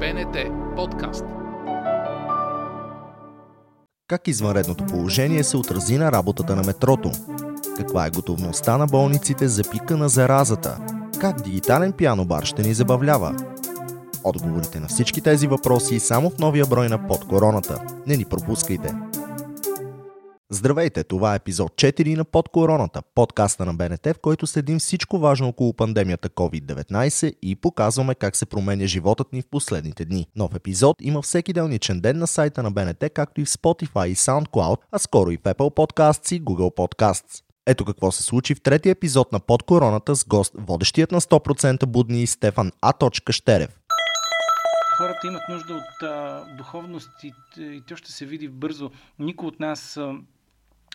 БНТ подкаст. Как извънредното положение се отрази на работата на метрото? Каква е готовността на болниците за пика на заразата? Как дигитален пианобар ще ни забавлява? Отговорите на всички тези въпроси само в новия брой на Под короната. Не ни пропускайте! Здравейте, това е епизод 4 на Под короната, подкаста на БНТ, в който следим всичко важно около пандемията COVID-19 и показваме как се променя животът ни в последните дни. Нов епизод има всеки делничен ден на сайта на БНТ, както и в Spotify и SoundCloud, а скоро и в Apple Podcasts и Google Podcasts. Ето какво се случи в третия епизод на Под короната с гост, водещият на 100% будни Стефан А. Щерев хората имат нужда от а, духовност и, и то ще се види бързо. Никой от нас а,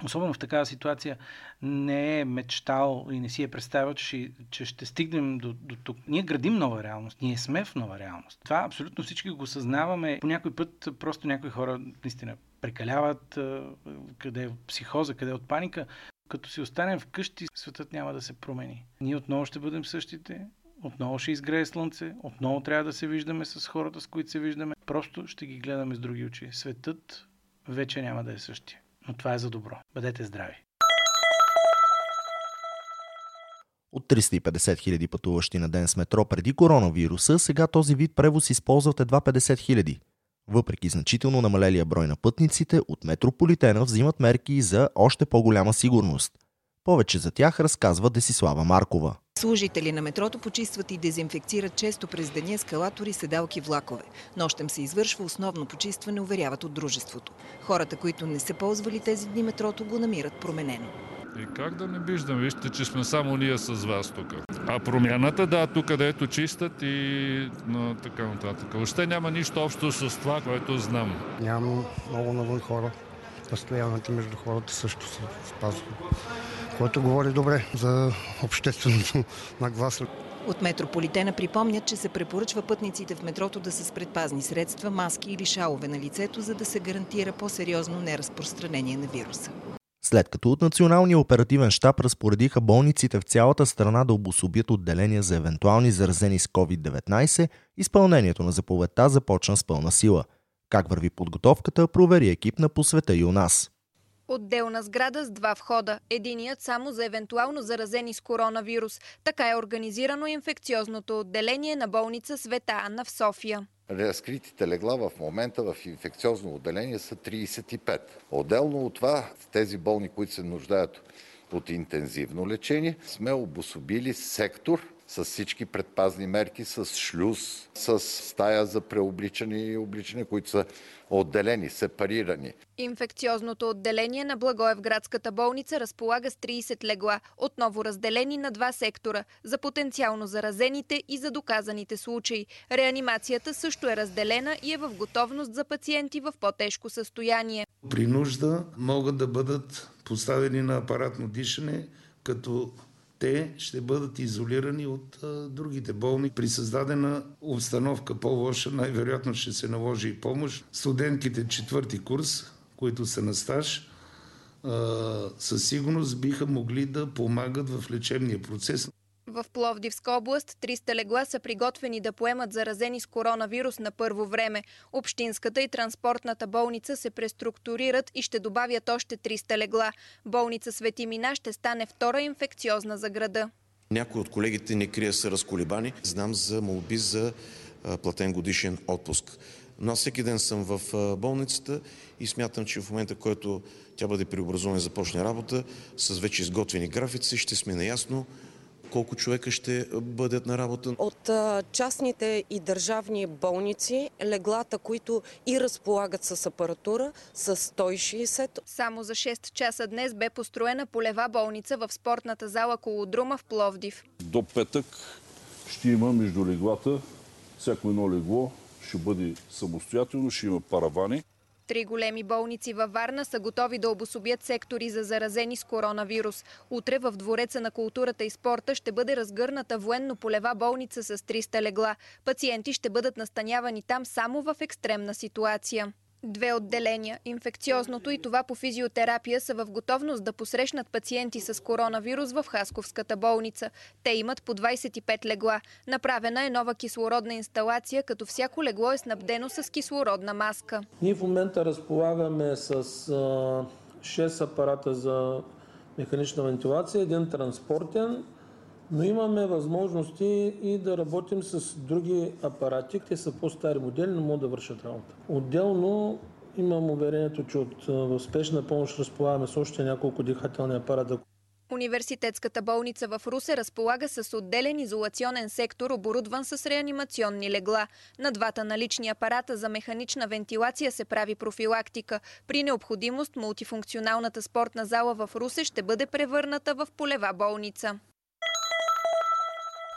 особено в такава ситуация, не е мечтал и не си е представил, че, че ще стигнем до, до тук. Ние градим нова реалност. Ние сме в нова реалност. Това абсолютно всички го съзнаваме. По някой път просто някои хора наистина прекаляват къде е психоза, къде е от паника. Като си останем вкъщи, светът няма да се промени. Ние отново ще бъдем същите, отново ще изгрее слънце, отново трябва да се виждаме с хората, с които се виждаме. Просто ще ги гледаме с други очи. Светът вече няма да е същия но това е за добро. Бъдете здрави! От 350 хиляди пътуващи на ден с метро преди коронавируса, сега този вид превоз използват едва 50 хиляди. Въпреки значително намалелия брой на пътниците, от метрополитена взимат мерки за още по-голяма сигурност. Повече за тях разказва Десислава Маркова. Служители на метрото почистват и дезинфекцират често през деня ескалатори, седалки, влакове. Нощем се извършва основно почистване, уверяват от дружеството. Хората, които не са ползвали тези дни метрото, го намират променено. И как да не виждам? Вижте, че сме само ние с вас тук. А промяната, да, тук където чистят и на така нататък. Въобще няма нищо общо с това, което знам. Няма много навън хора. Разстоянията между хората също се спазват което говори добре за общественото нагласа. От метрополитена припомнят, че се препоръчва пътниците в метрото да са с предпазни средства, маски или шалове на лицето, за да се гарантира по-сериозно неразпространение на вируса. След като от Националния оперативен щаб разпоредиха болниците в цялата страна да обособят отделения за евентуални заразени с COVID-19, изпълнението на заповедта започна с пълна сила. Как върви подготовката, провери екип на посвета и у нас. Отделна сграда с два входа. Единият само за евентуално заразени с коронавирус. Така е организирано инфекциозното отделение на болница Света Анна в София. Разкритите легла в момента в инфекциозно отделение са 35. Отделно от това, тези болни, които се нуждаят от интензивно лечение, сме обособили сектор с всички предпазни мерки, с шлюз, с стая за преобличане и обличане, които са отделени, сепарирани. Инфекциозното отделение на Благоевградската болница разполага с 30 легла, отново разделени на два сектора – за потенциално заразените и за доказаните случаи. Реанимацията също е разделена и е в готовност за пациенти в по-тежко състояние. При нужда могат да бъдат поставени на апаратно дишане, като те ще бъдат изолирани от а, другите болни. При създадена обстановка по-лоша, най-вероятно ще се наложи и помощ. Студентите четвърти курс, които са на стаж, със сигурност биха могли да помагат в лечебния процес. В Пловдивска област 300 легла са приготвени да поемат заразени с коронавирус на първо време. Общинската и транспортната болница се преструктурират и ще добавят още 300 легла. Болница Свети Мина ще стане втора инфекциозна за града. Някои от колегите не крия са разколебани. Знам за молби за платен годишен отпуск. Но аз всеки ден съм в болницата и смятам, че в момента, който тя бъде преобразувана и започне работа, с вече изготвени графици, ще сме наясно колко човека ще бъдат на работа? От частните и държавни болници леглата, които и разполагат с апаратура, са 160. Само за 6 часа днес бе построена полева болница в спортната зала Колодрума в Пловдив. До петък ще има между леглата, всяко едно легло ще бъде самостоятелно, ще има паравани. Три големи болници във Варна са готови да обособят сектори за заразени с коронавирус. Утре в Двореца на културата и спорта ще бъде разгърната военно-полева болница с 300 легла. Пациенти ще бъдат настанявани там само в екстремна ситуация. Две отделения – инфекциозното и това по физиотерапия са в готовност да посрещнат пациенти с коронавирус в Хасковската болница. Те имат по 25 легла. Направена е нова кислородна инсталация, като всяко легло е снабдено с кислородна маска. Ние в момента разполагаме с 6 апарата за механична вентилация, един транспортен, но имаме възможности и да работим с други апарати. Те са по-стари модели, но могат да вършат работа. Отделно имам уверението, че от, в спешна помощ разполагаме с още няколко дихателни апарата. Университетската болница в Русе разполага с отделен изолационен сектор, оборудван с реанимационни легла. На двата налични апарата за механична вентилация се прави профилактика. При необходимост мултифункционалната спортна зала в Русе ще бъде превърната в полева болница.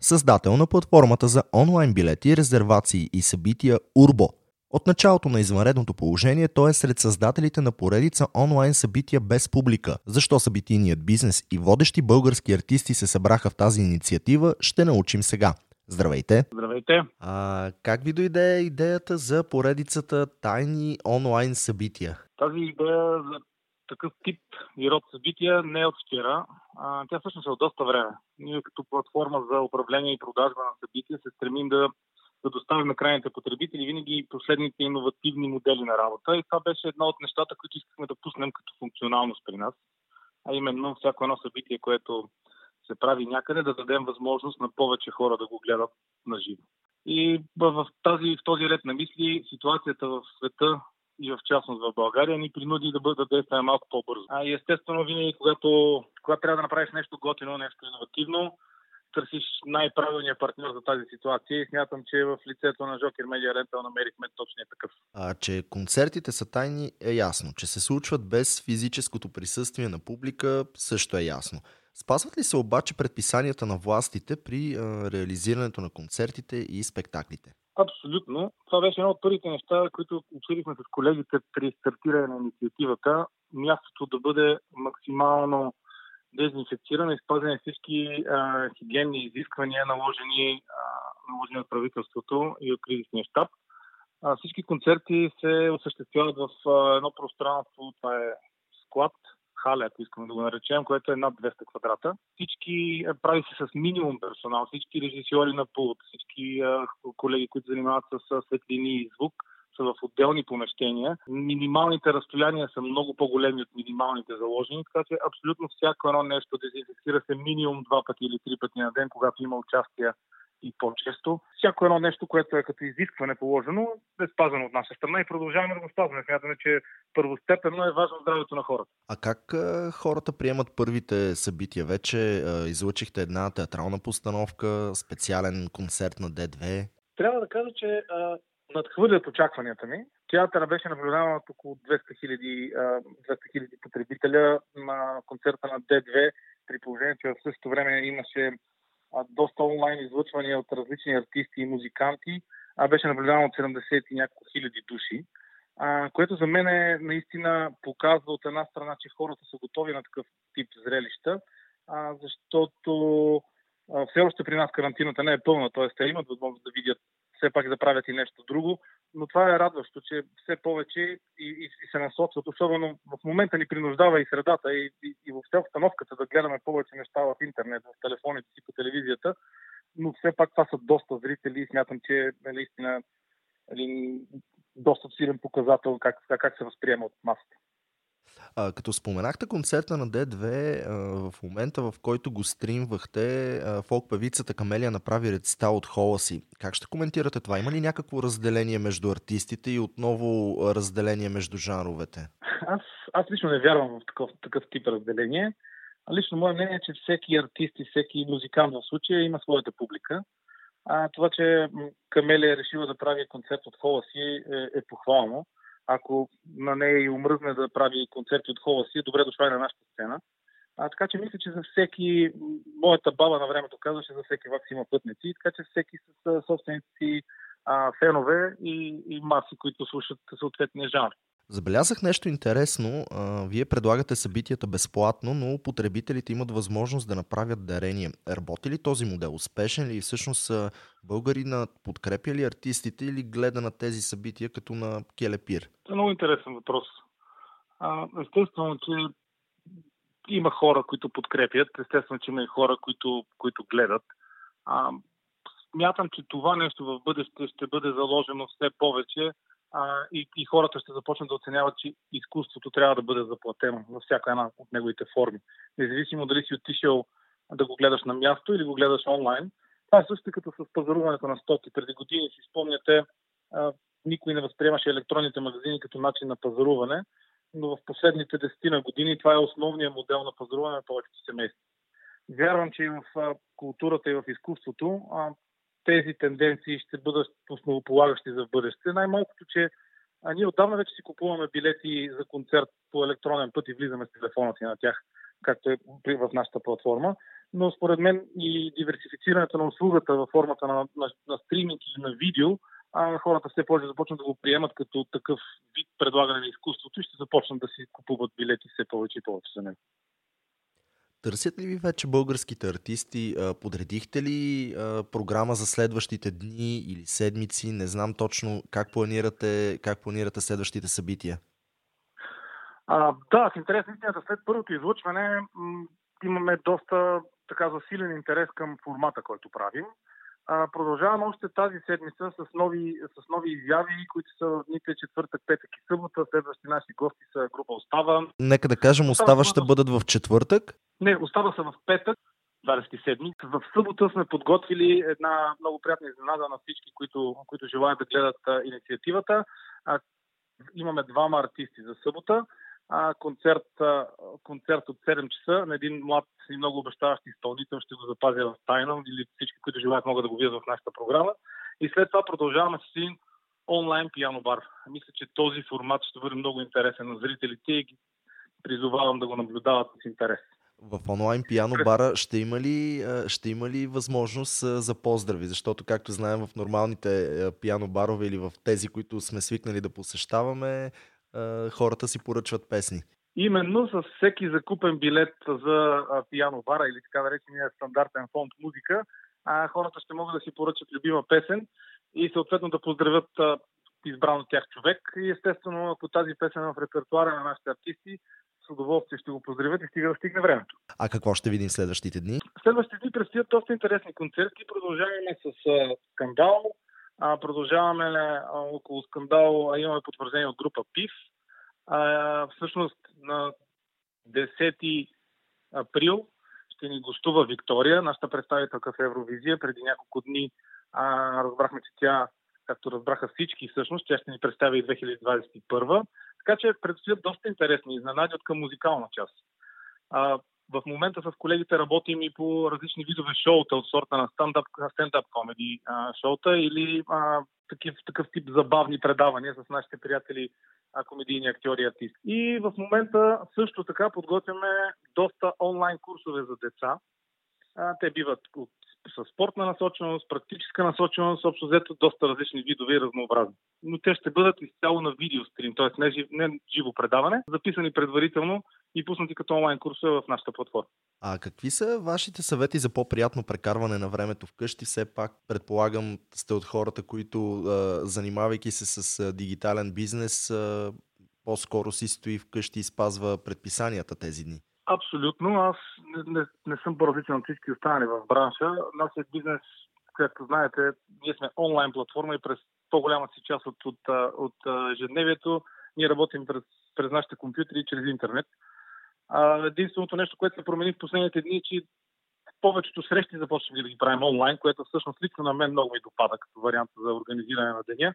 създател на платформата за онлайн билети, резервации и събития Урбо. От началото на извънредното положение той е сред създателите на поредица онлайн събития без публика. Защо събитийният бизнес и водещи български артисти се събраха в тази инициатива, ще научим сега. Здравейте! Здравейте! А, как ви дойде идеята за поредицата тайни онлайн събития? Тази идея за такъв тип и род събития не е от вчера. Тя всъщност е от доста време. Ние като платформа за управление и продажба на събития се стремим да, да доставим на крайните потребители винаги последните иновативни модели на работа. И това беше едно от нещата, които искахме да пуснем като функционалност при нас. А именно всяко едно събитие, което се прави някъде, да дадем възможност на повече хора да го гледат на живо. И в, тази, в този ред на мисли ситуацията в света и в частност в България, ни принуди да бъдат да действаме малко по-бързо. А и естествено, винаги, когато, когато трябва да направиш нещо готино, нещо иновативно, търсиш най-правилния партньор за тази ситуация и смятам, че в лицето на Жокер Медиа Рентал намерихме точния такъв. А, че концертите са тайни е ясно. Че се случват без физическото присъствие на публика също е ясно. Спазват ли се обаче предписанията на властите при а, реализирането на концертите и спектаклите? Абсолютно. Това беше едно от първите неща, които обсъдихме с колегите при стартиране на инициативата. Мястото да бъде максимално дезинфекцирано и спазени всички а, хигиенни изисквания, наложени, а, наложени от правителството и от кризисния щаб. Всички концерти се осъществяват в а, едно пространство, това е склад, халя, ако искаме да го наречем, което е над 200 квадрата. Всички е, прави се с минимум персонал, всички режисьори на пулт, всички а, колеги, които занимават с светлини и звук, са в отделни помещения. Минималните разстояния са много по-големи от минималните заложени, така че абсолютно всяко едно нещо дезинфекцира се минимум два пъти или три пъти на ден, когато има участие и по-често. Всяко едно нещо, което е като изискване положено, е спазено от наша страна и продължаваме да го спазваме. Смятаме, че първостепенно е важно здравето на хората. А как а, хората приемат първите събития? Вече а, излъчихте една театрална постановка, специален концерт на Д2. Трябва да кажа, че а, надхвърлят очакванията ми. Театъра беше наблюдаван от около 200 000, 200 000 потребителя на концерта на Д2, при положение, че в същото време имаше доста онлайн излъчвания от различни артисти и музиканти, а беше наблюдавано от 70 и няколко хиляди души, а, което за мен е, наистина показва от една страна, че хората са готови на такъв тип зрелища, а, защото а, все още при нас карантината не е пълна, т.е. те имат възможност да видят все пак да правят и нещо друго, но това е радващо, че все повече и, и, и се насочват, особено в момента ни принуждава и средата и, и, и въобще обстановката да гледаме повече неща в интернет, в телефоните си, по телевизията, но все пак това са доста зрители и смятам, че наистина един доста силен показател как, как се възприема от масата. А, като споменахте концерта на D2, а, в момента в който го стримвахте, а, фолк певицата Камелия направи рецитал от хола си. Как ще коментирате това? Има ли някакво разделение между артистите и отново разделение между жанровете? Аз, аз лично не вярвам в такъв, такъв тип разделение. Лично мое мнение е, че всеки артист и всеки музикант в случая има своята публика. А, това, че Камелия е решила да прави концерт от хола си е, е похвално ако на нея и умръзне да прави концерти от хола си, добре дошла и на нашата сцена. А, така че мисля, че за всеки, моята баба на времето казваше, за всеки вакс има пътници, така че всеки с собствените си фенове и, и маси, които слушат съответния жанр. Забелязах нещо интересно. Вие предлагате събитията безплатно, но потребителите имат възможност да направят дарение. Работи ли този модел? Успешен ли? Всъщност българина подкрепя ли артистите или гледа на тези събития като на келепир? Това е много интересен въпрос. естествено, че има хора, които подкрепят. Естествено, че има и хора, които, които гледат. смятам, че това нещо в бъдеще ще бъде заложено все повече а, и, и хората ще започнат да оценяват, че изкуството трябва да бъде заплатено във всяка една от неговите форми. Независимо дали си отишъл да го гледаш на място или го гледаш онлайн. Това е също като с пазаруването на стоки. Преди години си спомняте, а, никой не възприемаше електронните магазини като начин на пазаруване, но в последните десетина години това е основният модел на пазаруване на повечето семейства. Вярвам, че и в културата и в изкуството тези тенденции ще бъдат основополагащи за бъдеще. Най-малкото, че а ние отдавна вече си купуваме билети за концерт по електронен път и влизаме с телефона си на тях, както е в нашата платформа. Но според мен и диверсифицирането на услугата във формата на, на, на стриминг или на видео, а хората все повече започнат да го приемат като такъв вид предлагане на изкуството и ще започнат да си купуват билети все повече и повече за него. Търсят ли ви вече българските артисти? Подредихте ли програма за следващите дни или седмици? Не знам точно как планирате, как планирате следващите събития. А, да, в интерес на истината, след първото излъчване м- имаме доста така засилен интерес към формата, който правим. А, продължаваме още тази седмица с нови, с нови изяви, които са в дните четвъртък, петък и събота. Следващи наши гости са група Остава. Нека да кажем, Остава ще бъдат в четвъртък? Не, Остава са в петък. 27. В събота сме подготвили една много приятна изненада на всички, които, които желаят да гледат а, инициативата. А, имаме двама артисти за събота а, концерт, а, концерт от 7 часа на един млад и много обещаващ изпълнител. Ще го запазя в тайна или всички, които желаят, могат да го видят в нашата програма. И след това продължаваме с един онлайн пиано бар. Мисля, че този формат ще бъде много интересен на зрителите и ги призовавам да го наблюдават с интерес. В онлайн пиано бара ще има ли, ще има ли възможност за поздрави? Защото, както знаем, в нормалните пиано барове или в тези, които сме свикнали да посещаваме, хората си поръчват песни. Именно с всеки закупен билет за пиано бара или така наречения стандартен фонд музика, а, хората ще могат да си поръчат любима песен и съответно да поздравят избран от тях човек. И естествено, ако тази песен е в репертуара на нашите артисти, с удоволствие ще го поздравят и стига да стигне времето. А какво ще видим следващите дни? Следващите дни предстоят доста интересни концерти. Продължаваме с скандал, а, продължаваме а, около скандал, а имаме потвърждение от група ПИФ. А, всъщност на 10 април ще ни гостува Виктория, нашата представителка в Евровизия. Преди няколко дни а, разбрахме, че тя, както разбраха всички всъщност, тя ще ни представи и 2021. Така че предстоят доста интересни изненади от към музикална част. А, в момента с колегите работим и по различни видове шоута от сорта на стендап, стендап комеди шоута или а, такив, такъв тип забавни предавания с нашите приятели а, комедийни актьори и артисти. И в момента също така подготвяме доста онлайн курсове за деца. А, те биват от с спортна насоченост, практическа насоченост, общо взето доста различни видове и разнообразни. Но те ще бъдат изцяло на видеострим, т.е. Не, жив, не живо предаване, записани предварително и пуснати като онлайн курсове в нашата платформа. А какви са вашите съвети за по-приятно прекарване на времето вкъщи? Все пак, предполагам, сте от хората, които, занимавайки се с дигитален бизнес, по-скоро си стои вкъщи и спазва предписанията тези дни. Абсолютно. Аз не, не, не съм по-различен от всички останали в бранша. Нашият бизнес, както знаете, ние сме онлайн платформа и през по-голяма си част от, от, от, ежедневието ние работим през, през нашите компютри и чрез интернет. А, единственото нещо, което се промени в последните дни, е, че повечето срещи започнахме да ги правим онлайн, което всъщност лично на мен много ми допада като вариант за организиране на деня.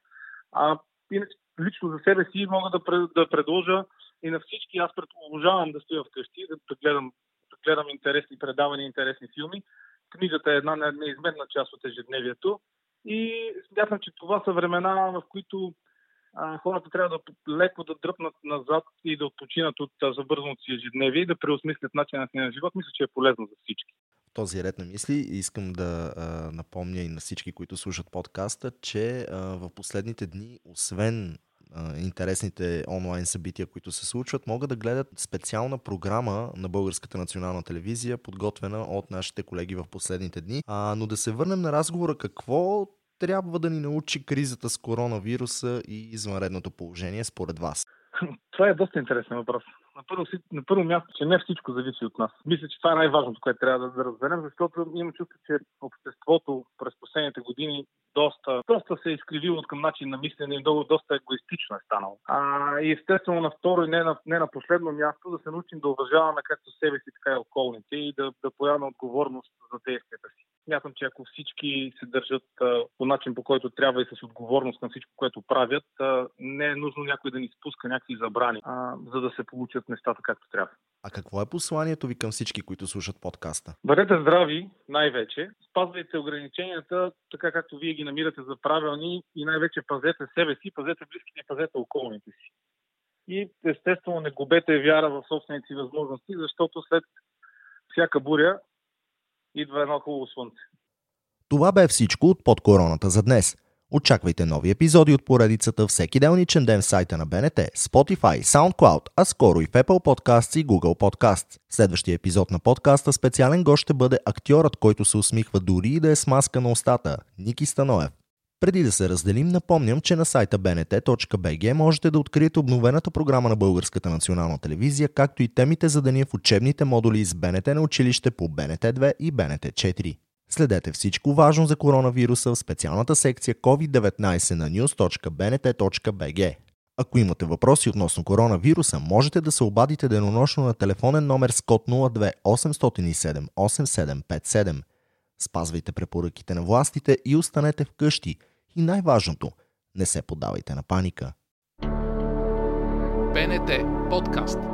А иначе лично за себе си мога да, да предложа и на всички. Аз предположавам да стоя вкъщи, да, да, гледам, да гледам интересни предавания, интересни филми. Книгата е една неизменна част от ежедневието и смятам, че това са времена, в които а, хората трябва да леко да дръпнат назад и да отпочинат от забързаното си ежедневие и да преосмислят начинът си на живот. Мисля, че е полезно за всички. В този ред на мисли искам да а, напомня и на всички, които слушат подкаста, че а, в последните дни, освен интересните онлайн събития, които се случват, могат да гледат специална програма на Българската национална телевизия, подготвена от нашите колеги в последните дни. А, но да се върнем на разговора какво трябва да ни научи кризата с коронавируса и извънредното положение според вас? Това е доста интересен въпрос. На първо, на първо място, че не всичко зависи от нас. Мисля, че това е най-важното, което трябва да, да разберем, защото имам чувство, че обществото през последните години доста, доста се е изкривило от към начин на мислене и много доста егоистично е станало. А, и естествено на второ и не на, не на последно място да се научим да уважаваме както себе си, така и околните и да, да появаме отговорност за действията си. Смятам, че ако всички се държат а, по начин, по който трябва и с отговорност на всичко, което правят, а, не е нужно някой да ни спуска някакви забрани, а, за да се получат нещата както трябва. А какво е посланието ви към всички, които слушат подкаста? Бъдете здрави, най-вече. Спазвайте ограниченията, така както вие ги намирате за правилни и най-вече пазете себе си, пазете близките и пазете околните си. И естествено не губете вяра в собствените си възможности, защото след всяка буря идва едно хубаво слънце. Това бе всичко от под короната за днес. Очаквайте нови епизоди от поредицата всеки делничен ден в сайта на БНТ, Spotify, SoundCloud, а скоро и в Apple Podcasts и Google Podcasts. Следващия епизод на подкаста специален гост ще бъде актьорът, който се усмихва дори и да е с маска на устата – Ники Станоев. Преди да се разделим, напомням, че на сайта bnt.bg можете да откриете обновената програма на Българската национална телевизия, както и темите за деня в учебните модули с БНТ на училище по БНТ 2 и БНТ 4. Следете всичко важно за коронавируса в специалната секция COVID-19 на news.bnt.bg. Ако имате въпроси относно коронавируса, можете да се обадите денонощно на телефонен номер с код 02 807 8757. Спазвайте препоръките на властите и останете вкъщи. И най-важното, не се подавайте на паника. БНТ подкаст